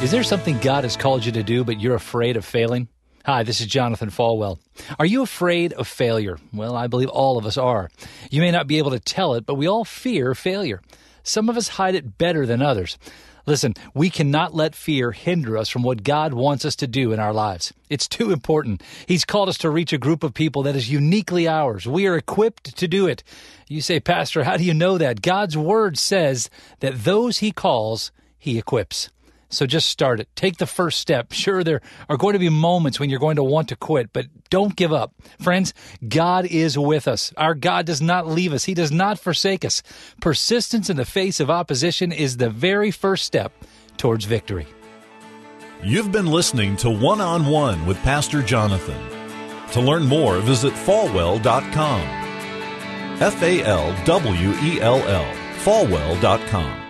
Is there something God has called you to do, but you're afraid of failing? Hi, this is Jonathan Falwell. Are you afraid of failure? Well, I believe all of us are. You may not be able to tell it, but we all fear failure. Some of us hide it better than others. Listen, we cannot let fear hinder us from what God wants us to do in our lives. It's too important. He's called us to reach a group of people that is uniquely ours. We are equipped to do it. You say, Pastor, how do you know that? God's word says that those he calls, he equips. So just start it. Take the first step. Sure, there are going to be moments when you're going to want to quit, but don't give up. Friends, God is with us. Our God does not leave us. He does not forsake us. Persistence in the face of opposition is the very first step towards victory. You've been listening to One on One with Pastor Jonathan. To learn more, visit falwell.com. F A L W E L L, falwell.com.